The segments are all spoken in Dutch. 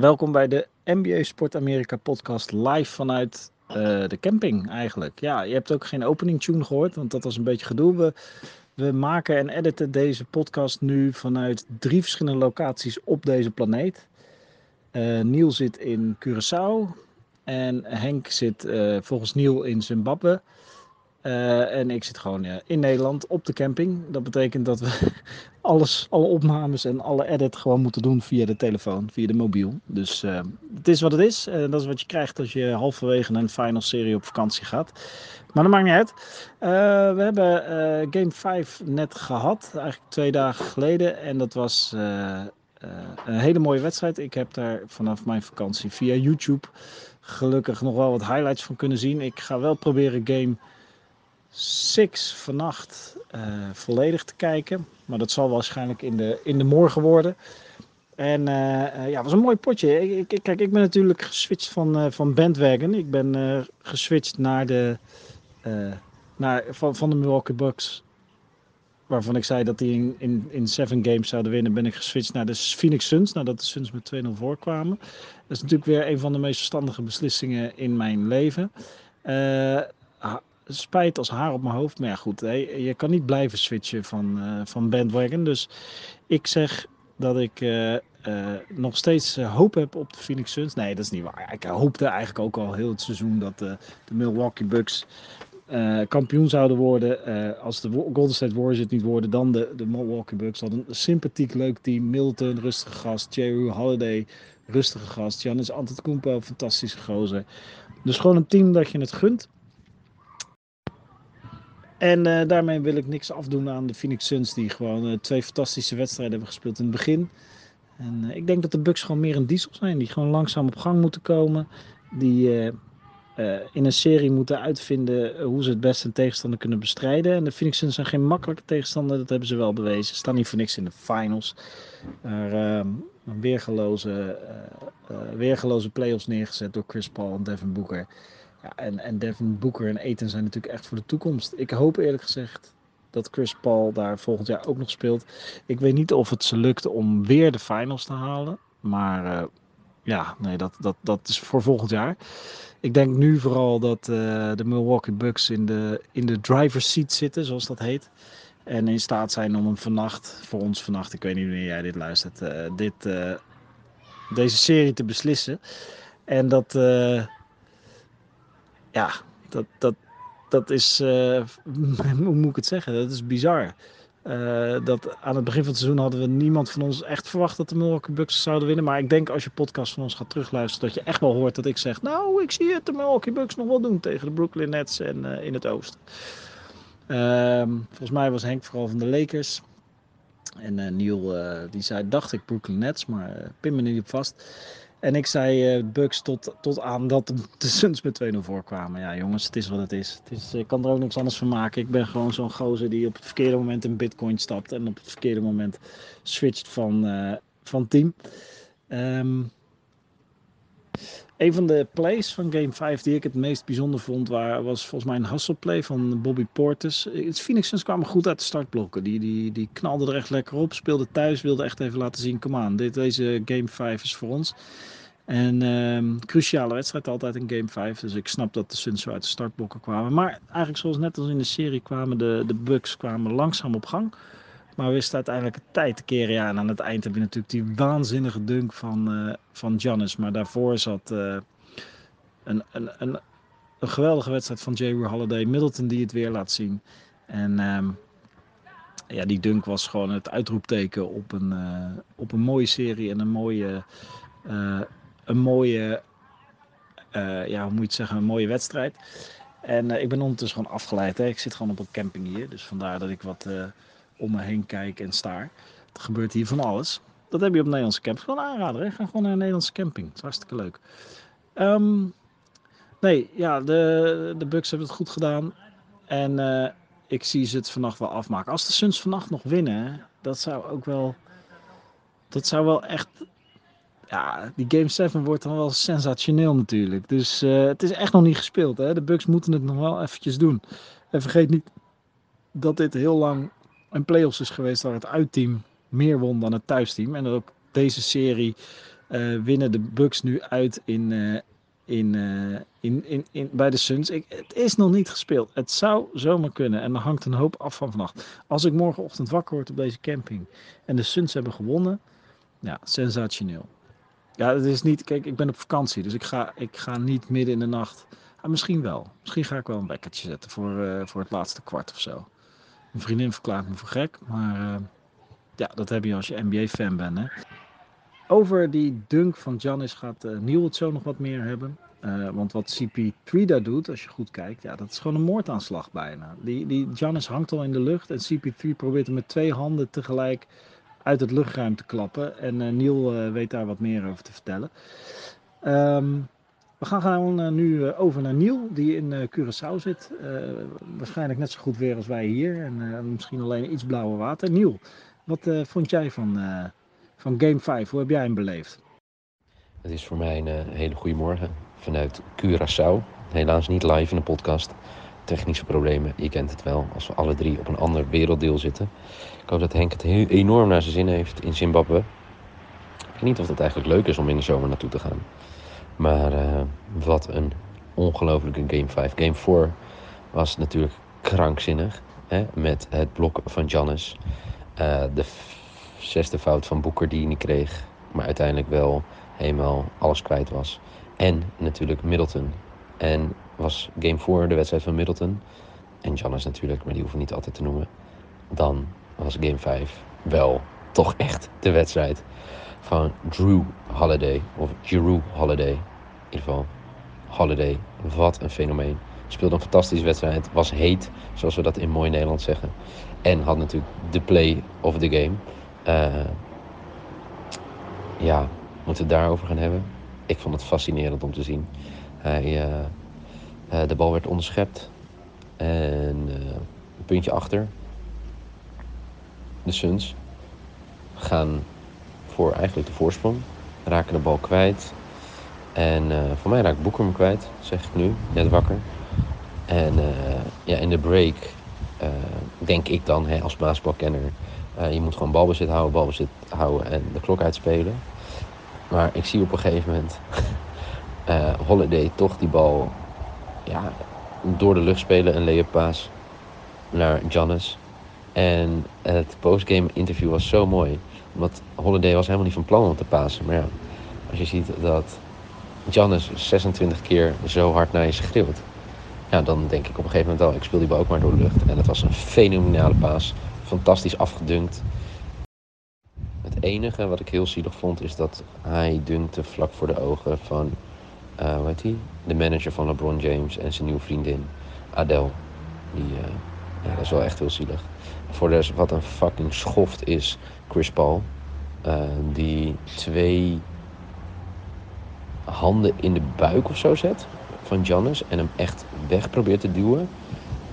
Welkom bij de NBA Sport Amerika podcast live vanuit uh, de camping eigenlijk. Ja, je hebt ook geen opening tune gehoord, want dat was een beetje gedoe. We, we maken en editen deze podcast nu vanuit drie verschillende locaties op deze planeet. Uh, Niel zit in Curaçao en Henk zit uh, volgens Niel in Zimbabwe. Uh, en ik zit gewoon ja, in Nederland op de camping. Dat betekent dat we alles, alle opnames en alle edit gewoon moeten doen via de telefoon, via de mobiel. Dus uh, het is wat het is. Uh, dat is wat je krijgt als je halverwege een final serie op vakantie gaat. Maar dat maakt niet uit. we hebben Game 5 net gehad, eigenlijk twee dagen geleden. En dat was een hele mooie wedstrijd. Ik heb daar vanaf mijn vakantie via YouTube gelukkig nog wel wat highlights van kunnen zien. Ik ga wel proberen Game Six vannacht uh, volledig te kijken. Maar dat zal waarschijnlijk in de, in de morgen worden. En uh, ja, het was een mooi potje. Ik, ik, kijk, ik ben natuurlijk geswitcht van, van bandwagon. Ik ben geswitcht naar de, naar, van, van de Milwaukee Bucks. Waarvan ik zei dat die in, in, in seven games zouden winnen. Ben ik geswitcht naar de Phoenix Suns. Nadat de Suns met 2-0 voorkwamen. Dat is natuurlijk weer een van de meest verstandige beslissingen in mijn leven spijt als haar op mijn hoofd. Maar ja, goed, je kan niet blijven switchen van, uh, van bandwagon. Dus ik zeg dat ik uh, uh, nog steeds hoop heb op de Phoenix Suns. Nee, dat is niet waar. Ik hoopte eigenlijk ook al heel het seizoen dat de Milwaukee Bucks kampioen zouden worden. als de Golden State Warriors het niet worden, dan de, de Milwaukee Bucks. Hadden een sympathiek leuk team. Milton, rustige gast. Jerry Holiday, rustige gast. Giannis Antetokounmpo, fantastische gozer. Dus gewoon een team dat je het gunt. En uh, daarmee wil ik niks afdoen aan de Phoenix Suns, die gewoon uh, twee fantastische wedstrijden hebben gespeeld in het begin. En uh, ik denk dat de Bucks gewoon meer een diesel zijn, die gewoon langzaam op gang moeten komen. Die in een serie moeten uitvinden hoe ze het beste een tegenstander kunnen bestrijden. En de Phoenix Suns zijn geen makkelijke tegenstander, dat hebben ze wel bewezen. Ze staan niet voor niks in de finals. Maar ehm, een weergeloze, weergeloze playoffs neergezet door Chris Paul en Devin Booker. En, en Devin Booker en Eten zijn natuurlijk echt voor de toekomst. Ik hoop eerlijk gezegd dat Chris Paul daar volgend jaar ook nog speelt. Ik weet niet of het ze lukt om weer de finals te halen. Maar uh, ja, nee, dat, dat, dat is voor volgend jaar. Ik denk nu vooral dat uh, de Milwaukee Bucks in de, in de driver's seat zitten, zoals dat heet. En in staat zijn om hem vannacht, voor ons vannacht, ik weet niet wanneer jij dit luistert, uh, dit, deze serie te beslissen. En dat ja, dat, dat, dat is, uh, hoe moet ik het zeggen, dat is bizar. Uh, dat aan het begin van het seizoen hadden we niemand van ons echt verwacht dat de Milwaukee Bucks zouden winnen. Maar ik denk als je podcast van ons gaat terugluisteren, dat je echt wel hoort dat ik zeg: Nou, ik zie het de Milwaukee Bucks nog wel doen tegen de Brooklyn Nets en uh, in het oosten. Uh, volgens mij was Henk vooral van de Lakers. En Neil die zei, dacht ik Brooklyn Nets, maar pin me niet op vast. En ik zei uh, Bucks tot, tot aan dat de Suns met 2-0 voorkwamen. Ja, jongens, het is wat het is. het is. Ik kan er ook niks anders van maken. Ik ben gewoon zo'n gozer die op het verkeerde moment in Bitcoin stapt. En op het verkeerde moment switcht van, uh, van team. Um, een van de plays van Game 5 die ik het meest bijzonder vond, waar, was volgens mij een hustle play van Bobby Portis. Het Phoenix Suns kwamen goed uit de startblokken. Die, die, die knalden er echt lekker op, speelde thuis, wilde echt even laten zien, kom aan, dit, deze Game 5 is voor ons. En um, cruciale wedstrijd altijd in Game 5. Dus ik snap dat de Suns zo uit de startblokken kwamen. Maar eigenlijk zoals net als in de serie kwamen de, de Bucks kwamen langzaam op gang. Maar wisten uiteindelijk het tijd te keren. Ja, en aan het eind heb je natuurlijk die waanzinnige dunk van, uh, van Giannis. Maar daarvoor zat uh, een, een, een, een, geweldige wedstrijd van J. Holiday. Middleton die het weer laat zien. En um, ja, die dunk was gewoon het uitroepteken op een, uh, op een mooie serie en een mooie, een mooie ja, hoe moet je het zeggen, een mooie wedstrijd. En ik ben ondertussen gewoon afgeleid. Hè. Ik zit gewoon op een camping hier. Dus vandaar dat ik wat om me heen kijk en staar. Er gebeurt hier van alles. Dat heb je op Nederlandse camping. Gewoon aanraden. Hè? Ga gewoon naar een Nederlandse camping. Het is hartstikke leuk. Um, nee, ja, de, de Bucks hebben het goed gedaan. En uh, ik zie ze het vannacht wel afmaken. Als de Suns vannacht nog winnen, dat zou ook wel... Dat zou wel echt... Ja, die Game 7 wordt dan wel sensationeel natuurlijk. Dus uh, het is echt nog niet gespeeld. Hè? De Bucks moeten het nog wel eventjes doen. En vergeet niet dat dit heel lang een playoffs is geweest waar het uitteam meer won dan het thuisteam. En ook deze serie winnen de Bucks nu uit in, in, in, in, in, bij de Suns. Ik, het is nog niet gespeeld. Het zou zomaar kunnen. En er hangt een hoop af van vannacht. Als ik morgenochtend wakker word op deze camping en de Suns hebben gewonnen, ja, sensationeel. Ja, het is niet. Kijk, ik ben op vakantie, dus ik ga, ik ga niet midden in de nacht. Ah, misschien wel. Misschien ga ik wel een wekkertje zetten voor, voor het laatste kwart of zo. Mijn vriendin verklaart me voor gek, maar uh, ja, dat heb je als je NBA-fan bent. Hè? Over die dunk van Janis gaat uh, het zo nog wat meer hebben. want wat CP3 daar doet, als je goed kijkt, ja, dat is gewoon een moordaanslag bijna. Die, die Giannis hangt al in de lucht en CP3 probeert hem met twee handen tegelijk uit het luchtruim te klappen. En uh, weet daar wat meer over te vertellen. Um, we gaan uh, nu over naar Niel, die in Curaçao zit. waarschijnlijk net zo goed weer als wij hier. En misschien alleen iets blauwer water. Niel, wat vond jij van, van Game 5? Hoe heb jij hem beleefd? Het is voor mij een hele goede morgen vanuit Curaçao. Helaas niet live in de podcast technische problemen. Je kent het wel, als we alle drie op een ander werelddeel zitten. Ik hoop dat Henk het heel enorm naar zijn zin heeft in Zimbabwe. Ik weet niet of het eigenlijk leuk is om in de zomer naartoe te gaan. Maar uh, wat een ongelofelijke Game 5. Game 4 was natuurlijk krankzinnig. Hè? Met het blok van Jannes. Uh, de zesde fout van Boeker die hij niet kreeg. Maar uiteindelijk wel helemaal alles kwijt was. En natuurlijk Middleton. En was game 4 de wedstrijd van Middleton. En Giannis natuurlijk, maar die hoeven we niet altijd te noemen. Dan was game 5 wel toch echt de wedstrijd van Drew Holiday. Of Drew Holiday. In ieder geval Holiday. Wat een fenomeen. Speelde een fantastische wedstrijd. Was heet, zoals we dat in mooi Nederlands zeggen. En had natuurlijk de play of the game. Uh, ja, moeten we het daarover gaan hebben. Ik vond het fascinerend om te zien. Hij... Uh, uh, de bal werd onderschept. En een puntje achter. De Suns gaan voor eigenlijk de voorsprong. Raken de bal kwijt. En uh, voor mij raakt Boeker hem kwijt, zeg ik nu, net wakker. En ja, in de break denk ik dan hè, als basketbalkenner... je moet gewoon balbezit houden, balbezit houden en de klok uitspelen. Maar ik zie op een gegeven moment Holiday toch die bal ja, door de lucht spelen, een layup naar Giannis. En het postgame interview was zo mooi. Want Holiday was helemaal niet van plan om te pasen. Maar ja, als je ziet dat Giannis 26 keer zo hard naar je schreeuwt. Ja, dan denk ik op een gegeven moment wel, ik speel die bal ook maar door de lucht. En het was een fenomenale paas. Fantastisch afgedunkt. Het enige wat ik heel zielig vond is dat hij dunkte vlak voor de ogen van uh, hij? De manager van LeBron James en zijn nieuwe vriendin Adele. Die, uh, dat is wel echt heel zielig. Voor de, wat een fucking schoft is Chris Paul. Uh, die twee handen in de buik of zo zet van Giannis en hem echt weg probeert te duwen.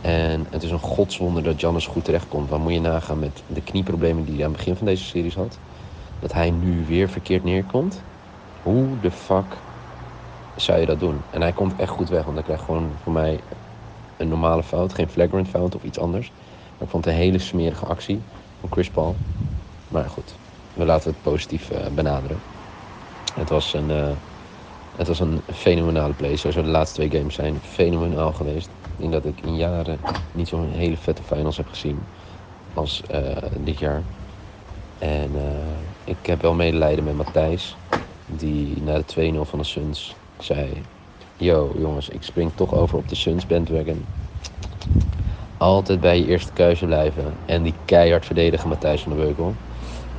En het is een godswonder dat Giannis goed terechtkomt. Want moet je nagaan met de knieproblemen die hij aan het begin van deze series had. Dat hij nu weer verkeerd neerkomt. Hoe de fuck zou je dat doen. En hij komt echt goed weg, want hij krijgt gewoon voor mij een normale fout, geen flagrant fout of iets anders. Ik vond het een hele smerige actie van Chris Paul. Maar goed, we laten het positief uh, benaderen. Het was een, uh, het was een fenomenale play. Sowieso de laatste twee games zijn fenomenaal geweest. Ik denk dat ik in jaren niet zo'n hele vette finals heb gezien als uh, dit jaar. En ik heb wel medelijden met Matthijs, die na de 2-0 van de Suns zei: Yo, jongens, ik spring toch over op de Suns bandwagon. Altijd bij je eerste keuze blijven. En die keihard verdedigen Matthijs van der Beukel.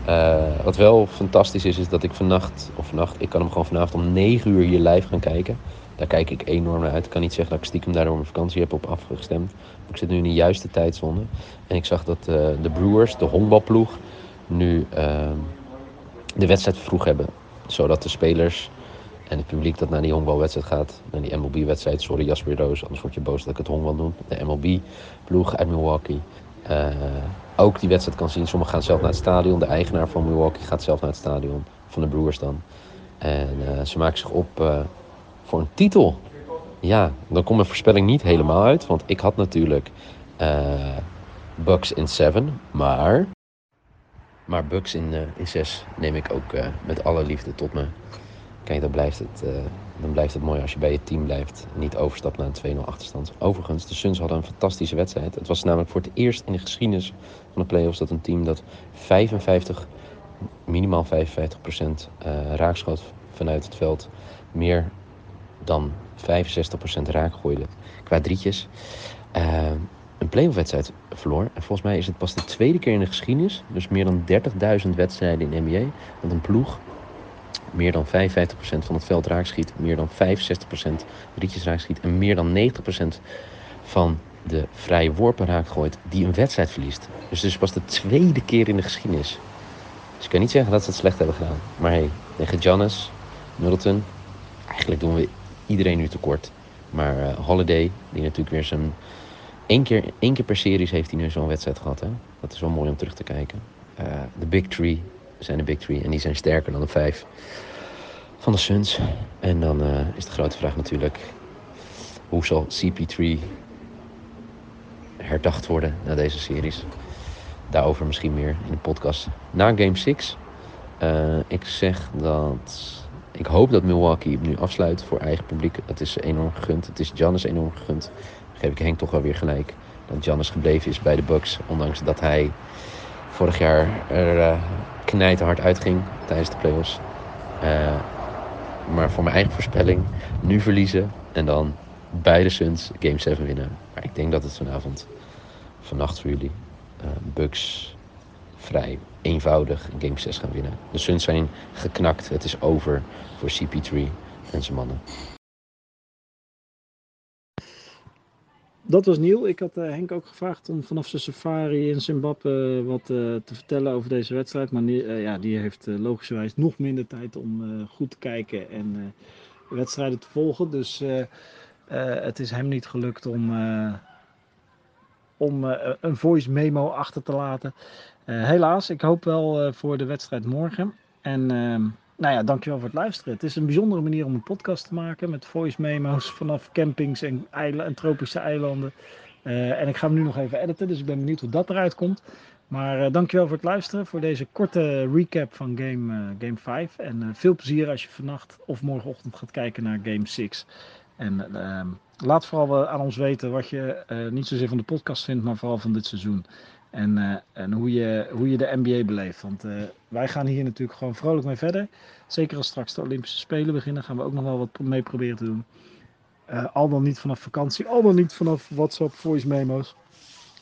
Uh, wat wel fantastisch is, is dat ik vannacht, of vannacht, ik kan hem gewoon vanavond om 9 uur hier live gaan kijken. Daar kijk ik enorm naar uit. Ik kan niet zeggen dat ik stiekem daardoor mijn vakantie heb op afgestemd. Ik zit nu in de juiste tijdzone. En ik zag dat uh, de Brewers, de honkbalploeg, nu uh, de wedstrijd vroeg hebben. Zodat de spelers en het publiek dat naar die honkbalwedstrijd gaat, naar die MLB-wedstrijd, sorry Jasper Roos, anders word je boos dat ik het honkbal noem. De MLB-ploeg uit Milwaukee. Uh, ook die wedstrijd kan zien. Sommigen gaan zelf naar het stadion. De eigenaar van Milwaukee gaat zelf naar het stadion. Van de Brewers dan. En uh, ze maken zich op uh, voor een titel. Ja, dan komt mijn voorspelling niet helemaal uit. Want ik had natuurlijk Bucks in 7. Maar Maar Bucks in, uh, in 6 neem ik ook met alle liefde tot me. Kijk, dan blijft, het, uh, dan blijft het mooi als je bij je team blijft. Niet overstapt naar een 2-0 achterstand. Overigens, de Suns hadden een fantastische wedstrijd. Het was namelijk voor het eerst in de geschiedenis van de playoffs dat een team dat 55, minimaal 55% raakschot vanuit het veld meer dan 65% raak gooide qua drietjes. Uh, een playoff wedstrijd verloor. En volgens mij is het pas de tweede keer in de geschiedenis, dus meer dan 30.000 wedstrijden in NBA, dat een ploeg meer dan 55% van het veld raakschiet, meer dan 65% drietjes raakschiet en meer dan 90% van de vrije worpen raak gooit, die een wedstrijd verliest. Dus het is pas de tweede keer in de geschiedenis. Dus ik kan niet zeggen dat ze het slecht hebben gedaan. Maar hey, tegen Giannis, Middleton, eigenlijk doen we iedereen nu tekort. Maar uh, Holiday, die natuurlijk weer zijn Eén keer, één keer per series heeft hij nu zo'n wedstrijd gehad. Hè? Dat is wel mooi om terug te kijken. Uh, de Big Three zijn de Big Three. En die zijn sterker dan de vijf van de Suns. En dan uh, is de grote vraag natuurlijk... Hoe zal CP3 herdacht worden na deze series? Daarover misschien meer in de podcast na Game 6. Uh, ik zeg dat... Ik hoop dat Milwaukee nu afsluit voor eigen publiek. Dat is enorm gegund. Het is Giannis enorm gegund geef ik Henk toch wel weer gelijk. Dat Giannis gebleven is bij de Bucks. Ondanks dat hij vorig jaar er uh, knijterhard uitging tijdens de playoffs. Uh, maar voor mijn eigen voorspelling nu verliezen. En dan beide Suns Game 7 winnen. Maar ik denk dat het vanavond, vannacht voor jullie, uh, Bucks vrij eenvoudig Game 6 gaan winnen. De Suns zijn geknakt. Het is over voor CP3 en zijn mannen. Dat was nieuw. Ik had uh, Henk ook gevraagd om vanaf zijn safari in Zimbabwe wat uh, te vertellen over deze wedstrijd. Maar uh, ja, die heeft logischerwijs nog minder tijd om goed te kijken en wedstrijden te volgen. Dus het is hem niet gelukt om, om een voice memo achter te laten. helaas, ik hoop wel voor de wedstrijd morgen. En ehm, nou ja, dankjewel voor het luisteren. Het is een bijzondere manier om een podcast te maken met voice memo's vanaf campings en, en tropische eilanden. Uh, en ik ga hem nu nog even editen, dus ik ben benieuwd hoe dat eruit komt. Maar uh, dankjewel voor het luisteren, voor deze korte recap van Game, uh, game 5. En veel plezier als je vannacht of morgenochtend gaat kijken naar Game 6. En laat vooral aan ons weten wat je niet zozeer van de podcast vindt, maar vooral van dit seizoen. En, uh, en hoe, je, hoe je de NBA beleeft. Want uh, wij gaan hier natuurlijk gewoon vrolijk mee verder. Zeker als straks de Olympische Spelen beginnen, gaan we ook nog wel wat mee proberen te doen. Uh, al dan niet vanaf vakantie, al dan niet vanaf WhatsApp, voice memo's.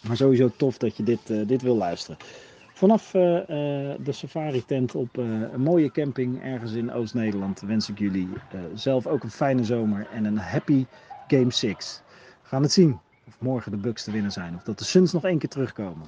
Maar sowieso tof dat je dit, dit wil luisteren. Vanaf de safari tent op een mooie camping ergens in Oost-Nederland wens ik jullie zelf ook een fijne zomer en een happy Game 6. We gaan het zien of morgen de Bucks te winnen zijn. Of dat de Suns nog één keer terugkomen.